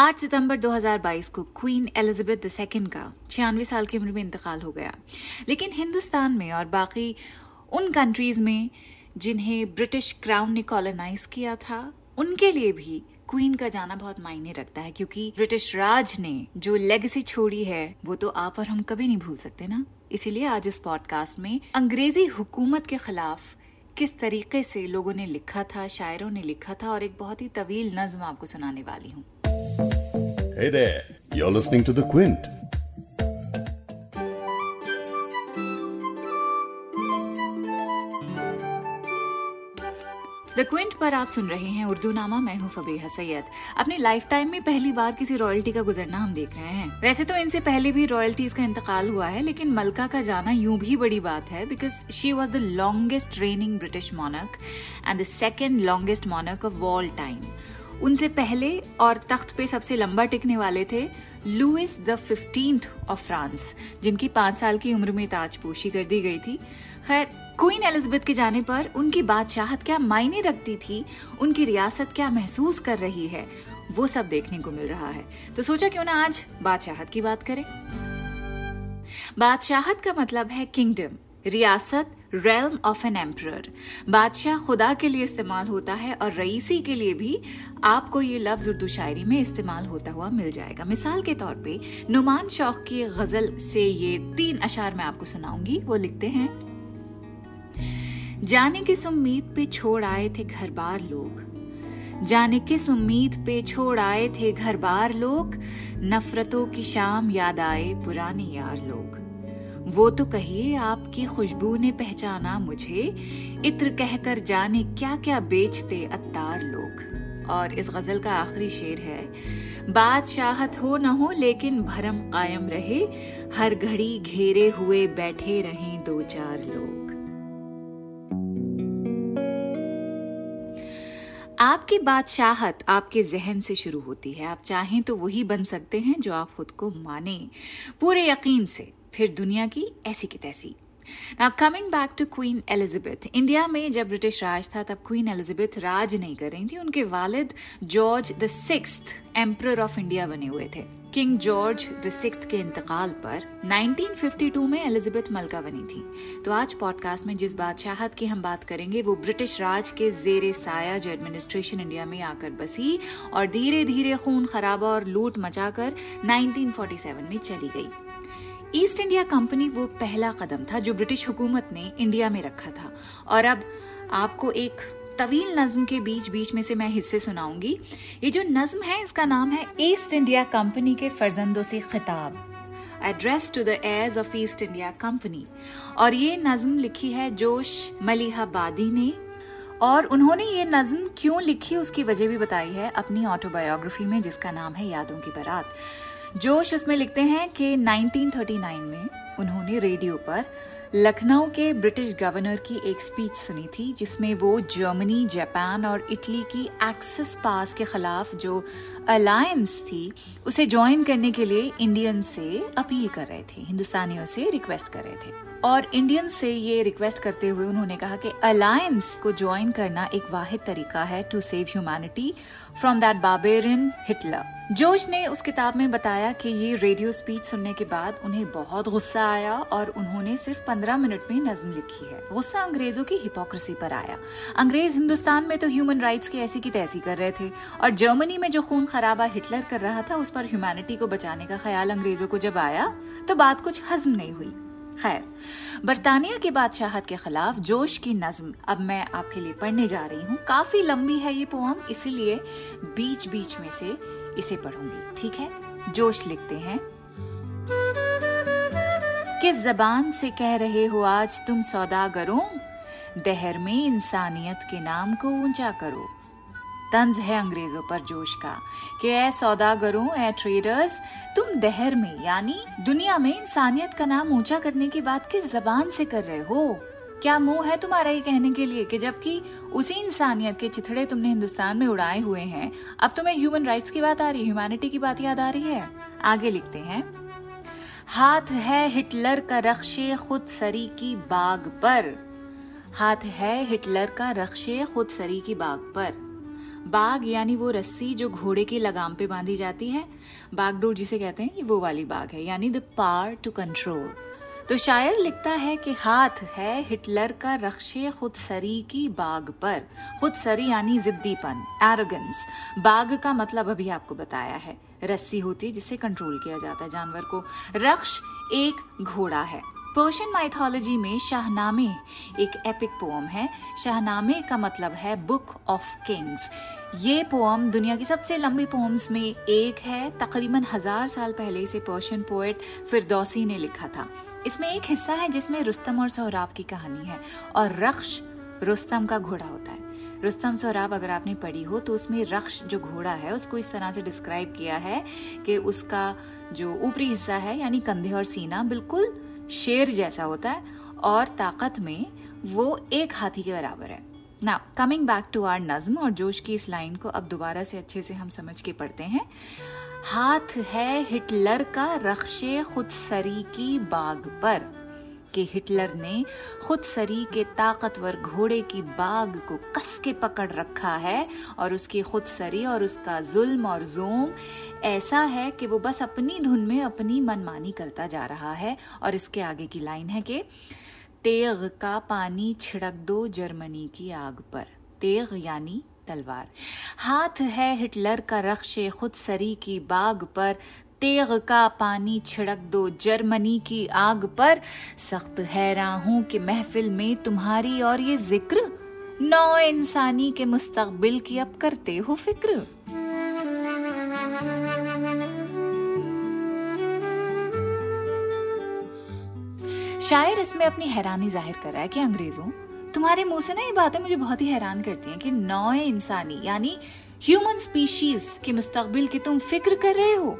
8 सितंबर 2022 को queen Elizabeth II का छियानवे साल की उम्र में इंतकाल हो गया। लेकिन हिंदुस्तान में और बाकी उन कंट्रीज़ में जिन्हें ब्रिटिश क्राउन ने कॉलोनाइज किया था, उनके लिए भी क्वीन का जाना बहुत मायने रखता है, क्योंकि ब्रिटिश राज ने जो लेगेसी छोड़ी है, वो तो आप और हम कभी नहीं भूल सकते ना। इसीलिए आज इस पॉडकास्ट में अंग्रेज़ी हुकूमत के खिलाफ किस तरीके से लोगों ने लिखा था, शायरों ने लिखा था, और एक बहुत ही तवील नज्म आपको सुनाने वाली हूँ। Hey there, you're listening to The Quint. The Quint पर आप सुन रहे हैं उर्दू नामा मैं हूँ फबीहा सैयद। अपनी लाइफ टाइम में पहली बार किसी रॉयल्टी का गुजरना हम देख रहे हैं। वैसे तो इनसे पहले भी रॉयल्टीज का इंतकाल हुआ है लेकिन मलका का जाना यूँ भी बड़ी बात है because she was the longest training British मॉनक and the second longest मॉनक of all time उनसे पहले और तख्त पे सबसे लंबा टिकने वाले थे Louis the fifteenth of France, जिनकी पाँच साल की उम्र में ताजपोशी कर दी गई थी। खैर, क्वीन एलिजबेथ के जाने पर उनकी बादशाहत क्या मायने रखती थी, उनकी रियासत क्या महसूस कर रही है, वो सब देखने को मिल रहा है। तो सोचा क्यों ना आज बादशाहत की बात करें? बादशाहत का मतलब है किंगडम, रियासत रेलम ऑफ़ एन एम्पर बादशाह खुदा के लिए इस्तेमाल होता है और रईसी के लिए भी आपको ये लफ्ज उर्दू शायरी में इस्तेमाल होता हुआ मिल जाएगा। मिसाल के तौर पे नुमान शौक की गज़ल से ये तीन अशार मैं आपको सुनाऊँगी। वो लिखते हैं, जाने किस उम्मीद पे छोड़ आए थे घर बार लोग? जाने किस उम्मीद पे छोड़ आए थे घर बार लोग? नफरतों की शाम याद आए पुराने यार लोग। वो तो कहिए, आपकी खुशबू ने पहचाना मुझे। इत्र कहकर जाने क्या क्या बेचते अत्तार लोग। और इस गज़ल का आखिरी शेर है, बादशाहत हो न हो, लेकिन भरम कायम रहे। हर घड़ी घेरे हुए बैठे रहे दो चार लोग। आपकी बादशाहत आपके जहन से शुरू होती है। आप चाहें तो वही बन सकते हैं जो आप खुद को माने। पूरे यकीन से फिर दुनिया की ऐसी की तैसी। Now coming back to Queen Elizabeth India में जब ब्रिटिश राज था, तब क्वीन एलिजाबेथ राज नहीं कर रही थी। उनके वालिद George the six emperor of India बने हुए थे। किंग जॉर्ज द सिक्स के इंतकाल पर 1952 में एलिजाबेथ मलका बनी थी। तो आज पॉडकास्ट में जिस बादशाहत की हम बात करेंगे, वो ब्रिटिश राज के जेर साया जो एडमिनिस्ट्रेशन इंडिया में आकर बसी और धीरे धीरे खून खराबा और लूट मचाकर 1947 में चली गई। ईस्ट इंडिया कंपनी वो पहला कदम था जो ब्रिटिश हुकूमत ने इंडिया में रखा था। और अब आपको एक तवील नज्म के बीच बीच में से मैं हिस्से सुनाऊँगी। ये जो नज्म है, इसका नाम है ईस्ट इंडिया कंपनी के फर्जंदों से खिताब address to the heirs of East India Company और ये नज्म लिखी है जोश मलिहाबादी ने। और उन्होंने ये नज्म क्यों लिखी, उसकी वजह भी बताई है अपनी ऑटोबायोग्राफी में, जिसका नाम है यादों की बारात। जोश उसमें लिखते हैं कि 1939 में उन्होंने रेडियो पर लखनऊ के ब्रिटिश गवर्नर की एक स्पीच सुनी थी, जिसमें वो जर्मनी, जापान और इटली की एक्सेस पास के खिलाफ जो अलायंस थी, उसे ज्वाइन करने के लिए इंडियन से अपील कर रहे थे, हिंदुस्तानियों से रिक्वेस्ट कर रहे थे। और इंडियन से ये रिक्वेस्ट करते हुए उन्होंने कहा कि अलायंस को ज्वाइन करना एक वाहिद तरीका है to save humanity from that barbarian Hitler Josh ने उस किताब में बताया कि ये रेडियो स्पीच सुनने के बाद उन्हें बहुत गुस्सा आया और उन्होंने सिर्फ़ पंद्रह मिनट में नज्म लिखी है। गुस्सा अंग्रेज़ों की हिपोक्रेसी पर आया। अंग्रेज़ हिंदुस्तान में तो ह्यूमन राइट्स की ऐसी की तैसी कर रहे थे और जर्मनी में जो खून खराबा हिटलर कर रहा था उस पर ह्यूमैनिटी को बचाने का ख्याल अंग्रेज़ों को जब आया तो बात कुछ हजम नहीं हुई। खैर, बरतानिया के बादशाहत के खिलाफ जोश की नज्म अब मैं आपके लिए पढ़ने जा रही हूँ। काफ़ी लंबी है ये पोम इसीलिए बीच बीच में से इसे पढ़ूँगी, ठीक है? जोश लिखते हैं। किस जबान से कह रहे हो आज तुम सौदागरों? दहर में इंसानियत के नाम को ऊँचा करो। तंज है अंग्रेज़ों पर जोश का कि ए सौदागरों ए ट्रेडर्स तुम दहर में, यानी दुनिया में इंसानियत का नाम ऊँचा करने की बात किस जबान से कर रहे हो? क्या मुँह है तुम्हारा ये कहने के लिए कि जबकि उसी इंसानियत के चिथड़े तुमने हिंदुस्तान में उड़ाए हुए हैं, अब तुम्हें ह्यूमन राइट्स की बात आ रही है ह्यूमैनिटी की बात याद आ रही है? आगे लिखते हैं। हाथ है हिटलर का रक्षे खुद सरी की बाग पर। हाथ है हिटलर का रक्षे खुद सरी की बाग पर। बाग यानी वो रस्सी जो घोड़े की लगाम पे बांधी जाती है। बागडोर जिसे कहते हैं, ये वो वाली बाग है, यानी द पार टू कंट्रोल तो शायर लिखता है कि हाथ है हिटलर का रक्षे खुद सरी की बाग पर। खुद सरी यानी जिद्दीपन एरोगेंस बाग का मतलब अभी आपको बताया है। रस्सी होती है जिसे कंट्रोल किया जाता है जानवर को। रक्ष एक घोड़ा है। पर्शियन माइथोलॉजी में शाहनामे एक एपिक पोम है। शाहनामे का मतलब है बुक ऑफ़ किंग्स ये पोम दुनिया की सबसे लंबी पोम्स में एक है। तकरीबन हज़ार साल पहले इसे पर्शियन पोएट फिरदौसी ने लिखा था। इसमें एक हिस्सा है जिसमें रुस्तम और सोहराब की कहानी है और रक्श रुस्तम का घोड़ा होता है। रुस्तम सोहराब अगर आपने पढ़ी हो तो उसमें रक्श जो घोड़ा है, उसको इस तरह से डिस्क्राइब किया है कि उसका जो ऊपरी हिस्सा है, यानी कंधे और सीना, बिल्कुल शेर जैसा होता है और ताकत में वो एक हाथी के बराबर है। ना कमिंग बैक टू आर नज्म और जोश की इस लाइन को अब दोबारा से अच्छे से हम समझ के पढ़ते हैं। हाथ है हिटलर का रक्षे खुद सरी की बाग पर, कि हिटलर ने खुद सरी के ताकतवर घोड़े की बाग को कस के पकड़ रखा है, और उसकी खुद सरी और उसका जुल्म और जोम ऐसा है कि वो बस अपनी धुन में अपनी मनमानी करता जा रहा है। और इसके आगे की लाइन है कि, तेग का पानी छिड़क दो जर्मनी की आग पर। तेग यानी तलवार। हाथ है हिटलर का रक्षे खुद सरी की बाग पर। तेग का पानी छिड़क दो जर्मनी की आग पर। सख्त हैरान हूँ कि महफिल में तुम्हारी और ये ज़िक्र? नौ इंसानी के मुस्तकबिल की अब करते हो फ़िक्र। शायर इसमें अपनी हैरानी ज़ाहिर कर रहा है कि अंग्रेज़ों तुम्हारे मुँह से ना ये बातें मुझे बहुत ही हैरान करती हैं कि नौ इंसानी, यानी ह्यूमन स्पीशीज के मुस्तकबिल की तुम फ़िक्र कर रहे हो।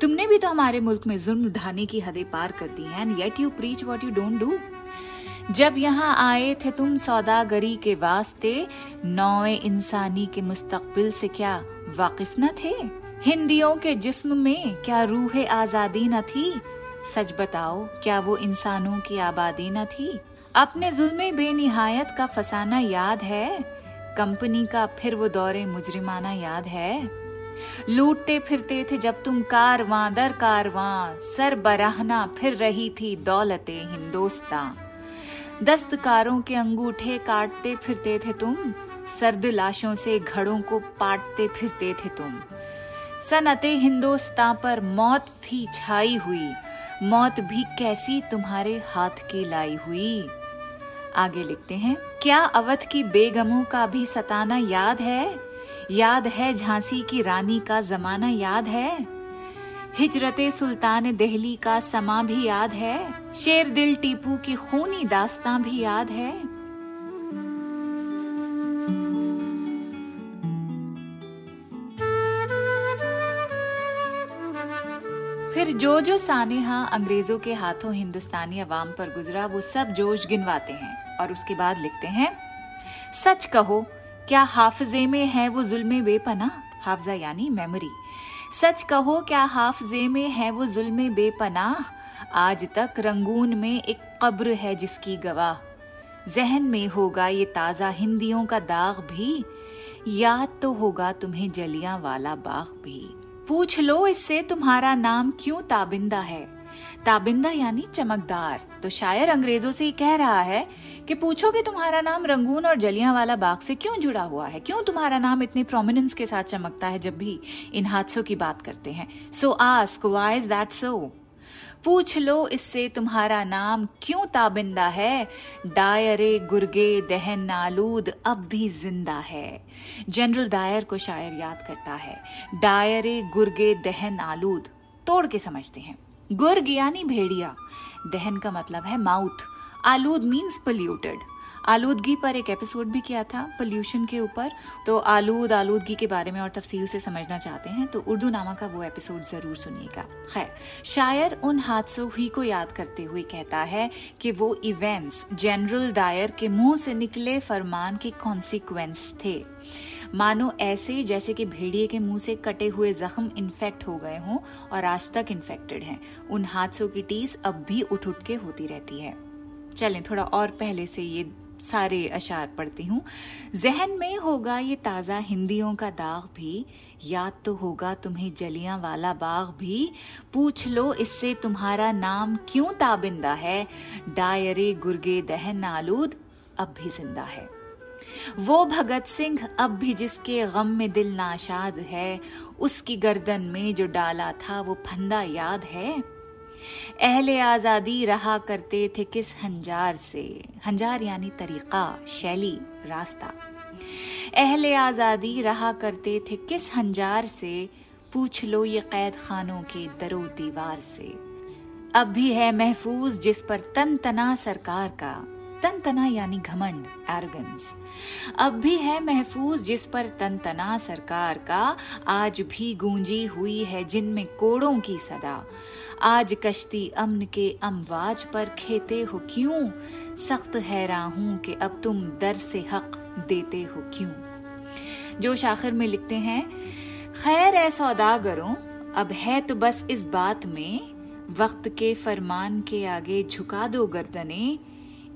तुमने भी तो हमारे मुल्क में जुल्म ढाने की हदें पार कर दी हैं and yet you preach what you don't do जब यहाँ आए थे तुम सौदागरी के वास्ते, नौए इंसानी के मुस्तकबिल से क्या वाकिफ न थे? हिंदियों के जिस्म में क्या रूह आज़ादी न थी? सच बताओ, क्या वो इंसानों की आबादी न थी? अपने जुल्म बेनिहायत का फसाना याद है? कंपनी का फिर वो दौरे मुजरिमाना याद है? लूटते फिरते थे जब तुम कारवां, दर कारवां सर बराहना फिर रही थी दौलते हिंदोस्ता। दस्तकारों के अंगूठे काटते फिरते थे तुम, सर्द लाशों से घड़ों को पाटते फिरते थे तुम। सनते हिंदोस्तां पर मौत थी छाई हुई, मौत भी कैसी तुम्हारे हाथ की लाई हुई। आगे लिखते हैं, क्या अवध की बेगमों का भी सताना याद है? याद है झांसी की रानी का जमाना याद है? हिजरते सुल्तान दहली का समा भी याद है? शेर दिल टीपू की खूनी दास्तां भी याद है? फिर जो जो सानेहा अंग्रेज़ों के हाथों हिंदुस्तानी अवाम पर गुजरा, वो सब जोश गिनवाते हैं और उसके बाद लिखते हैं, सच कहो, क्या हाफजे में है वो जुल्म बेपना हाफजा यानी मेमोरी सच कहो, क्या हाफजे में है वो जुल्म बेपनाह? आज तक रंगून में एक कब्र है जिसकी गवाह। जहन में होगा ये ताज़ा हिंदियों का दाग भी, याद तो होगा तुम्हें जलिया वाला बाग भी। पूछ लो, इससे तुम्हारा नाम क्यों ताबिंदा है? ताबिंदा यानी चमकदार। तो शायर अंग्रेज़ों से कह रहा है कि पूछो कि तुम्हारा नाम रंगून और जलिया वाला बाग से क्यों जुड़ा हुआ है? क्यों तुम्हारा नाम इतने प्रोमिनेंस के साथ चमकता है जब भी इन हादसों की बात करते हैं? So ask why is that so पूछ लो, इससे तुम्हारा नाम क्यों ताबिंदा है? डायरे गुर्गे दहन नालूद अब भी ज़िंदा है। जनरल डायर को शायर याद करता है। डायरे गुर्गे दहन आलूद तोड़ के समझते हैं। गुर्ग यानी भेड़िया। दहन का मतलब है माउथ। आलूद मीन्स पोल्यूटेड आलूदगी पर एक एपिसोड भी किया था पोल्यूशन के ऊपर। तो आलूद, आलूदगी के बारे में और तफसील से समझना चाहते हैं तो उर्दू नामा का वो एपिसोड ज़रूर सुनिएगा। खैर, शायर उन हादसों ही को याद करते हुए कहता है कि वो इवेंट्स जनरल डायर के मुँह से निकले फरमान के कॉन्सिक्वेंस थे। मानो ऐसे, जैसे कि भेड़िए के मुँह से कटे हुए जख्म इन्फेक्ट हो गए हों और आज तक इन्फेक्टेड हैं। उन हादसों की टीस अब भी उठ उठ के होती रहती है। चलें, थोड़ा और पहले से ये सारे अशार पढ़ती हूँ। जहन में होगा ये ताज़ा हिंदियों का दाग भी, याद तो होगा तुम्हें जलियाँ वाला बाग भी। पूछ लो इससे तुम्हारा नाम क्यों ताबिंदा है? डायरे गुर्गे दहन आलूद, अब भी ज़िंदा है। वो भगत सिंह अब भी जिसके गम में दिल नाशाद है, उसकी गर्दन में जो डाला था वो फंदा याद है। अहले आज़ादी रहा करते थे किस हंजार से? हंजार यानी तरीका, शैली, रास्ता। अहले आज़ादी रहा करते थे किस हंजार से? पूछ लो ये कैद खानों के दरो दीवार से। अब भी है महफूज जिस पर तन तना सरकार का। तन तना यानी घमंड एरोगेंस अब भी है महफूज जिस पर तन तना सरकार का आज भी गूंजी हुई है जिनमें कोड़ों की सदा। आज कश्ती अमन के अमवाज पर खेते हो क्यों? सख्त हैरान हूँ कि अब तुम दर से हक देते हो क्यों? जोश आखिर में लिखते हैं, खैर ऐ सौदागरों, अब है तो बस इस बात में, वक्त के फरमान के आगे झुका दो गर्दने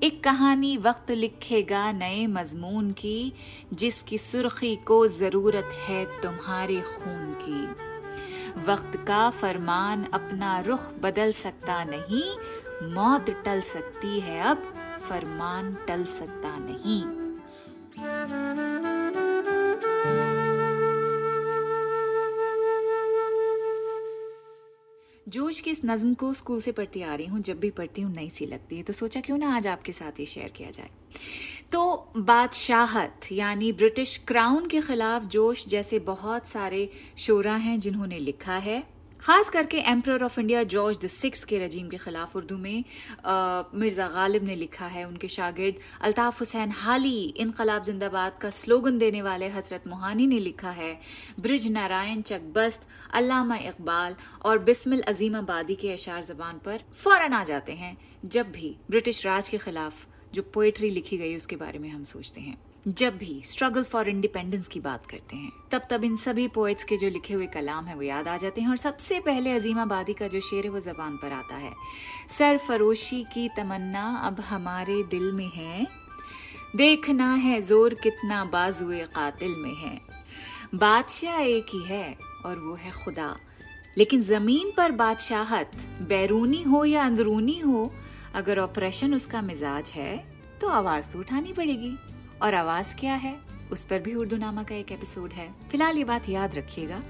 एक कहानी वक्त लिखेगा नए मजमून की, जिसकी सुर्खी को ज़रूरत है तुम्हारे खून की। वक्त का फरमान अपना रुख बदल सकता नहीं, मौत टल सकती है अब, फरमान टल सकता नहीं। जोश की इस नज़म को स्कूल से पढ़ती आ रही हूँ, जब भी पढ़ती हूँ, नई सी लगती है। तो सोचा क्यों ना आज आपके साथ ये शेयर किया जाए। तो बादशाहत, यानी ब्रिटिश क्राउन के खिलाफ जोश जैसे बहुत सारे शोरा हैं जिन्होंने लिखा है। खास करके emperor of India George the six के रजीम के खिलाफ उर्दू में मिर्ज़ा गालिब ने लिखा है उनके शागिर्द। अल्ताफ हुसैन हाली इनकलाब जिंदाबाद का स्लोगन देने वाले हज़रत मोहानी ने लिखा है, ब्रिज नारायण चकबस्त अल्लामा इकबाल और बिस्मिल अजीम आबादी के अशार जबान पर फ़ौरन आ जाते हैं, जब भी ब्रिटिश राज के खिलाफ जो पोएट्री लिखी गई उसके बारे में हम सोचते हैं। जब भी स्ट्रगल फॉर इंडिपेंडेंस की बात करते हैं, तब तब इन सभी पोएट्स के जो लिखे हुए कलाम है वो याद आ जाते हैं और सबसे पहले अजीम आबादी का जो शेर है वो जबान पर आता है। सर फरोशी की तमन्ना अब हमारे दिल में है। देखना है ज़ोर कितना बाजुए कातिल में है। बादशाह एक ही है और वो है खुदा। लेकिन ज़मीन पर बादशाहत बैरूनी हो या अंदरूनी हो, अगर ऑपरेशन उसका मिजाज है तो आवाज़ तो उठानी पड़ेगी। और आवाज़ क्या है, उस पर भी उर्दू नामा का एक एपिसोड है। फ़िलहाल ये बात याद रखिएगा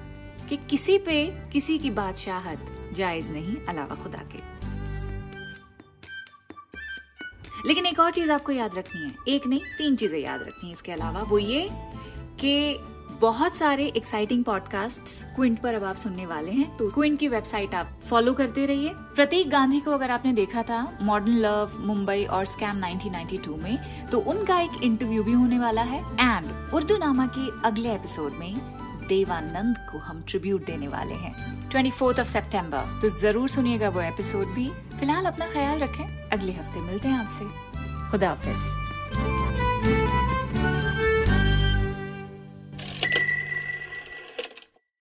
कि किसी पे किसी की बादशाहत जायज़ नहीं, अलावा खुदा के। लेकिन एक और चीज़ आपको याद रखनी है। एक नहीं, तीन चीज़ें याद रखनी है इसके अलावा। वो ये कि बहुत सारे एक्साइटिंग पॉडकास्ट क्विंट पर अब आप सुनने वाले हैं। तो क्विंट की वेबसाइट आप फॉलो करते रहिए। प्रतीक गांधी को अगर आपने देखा था मॉडर्न लव मुंबई और स्कैम 1992 में तो उनका एक इंटरव्यू भी होने वाला है। एंड उर्दू नामा के अगले एपिसोड में देवानंद को हम ट्रिब्यूट देने वाले हैं। ट्वेंटी फोर्थ ऑफ़ सेप्टेम्बर तो ज़रूर सुनिएगा वो एपिसोड भी। फ़िलहाल अपना ख्याल रखें। अगले हफ़्ते मिलते हैं आपसे। खुदा हाफिज।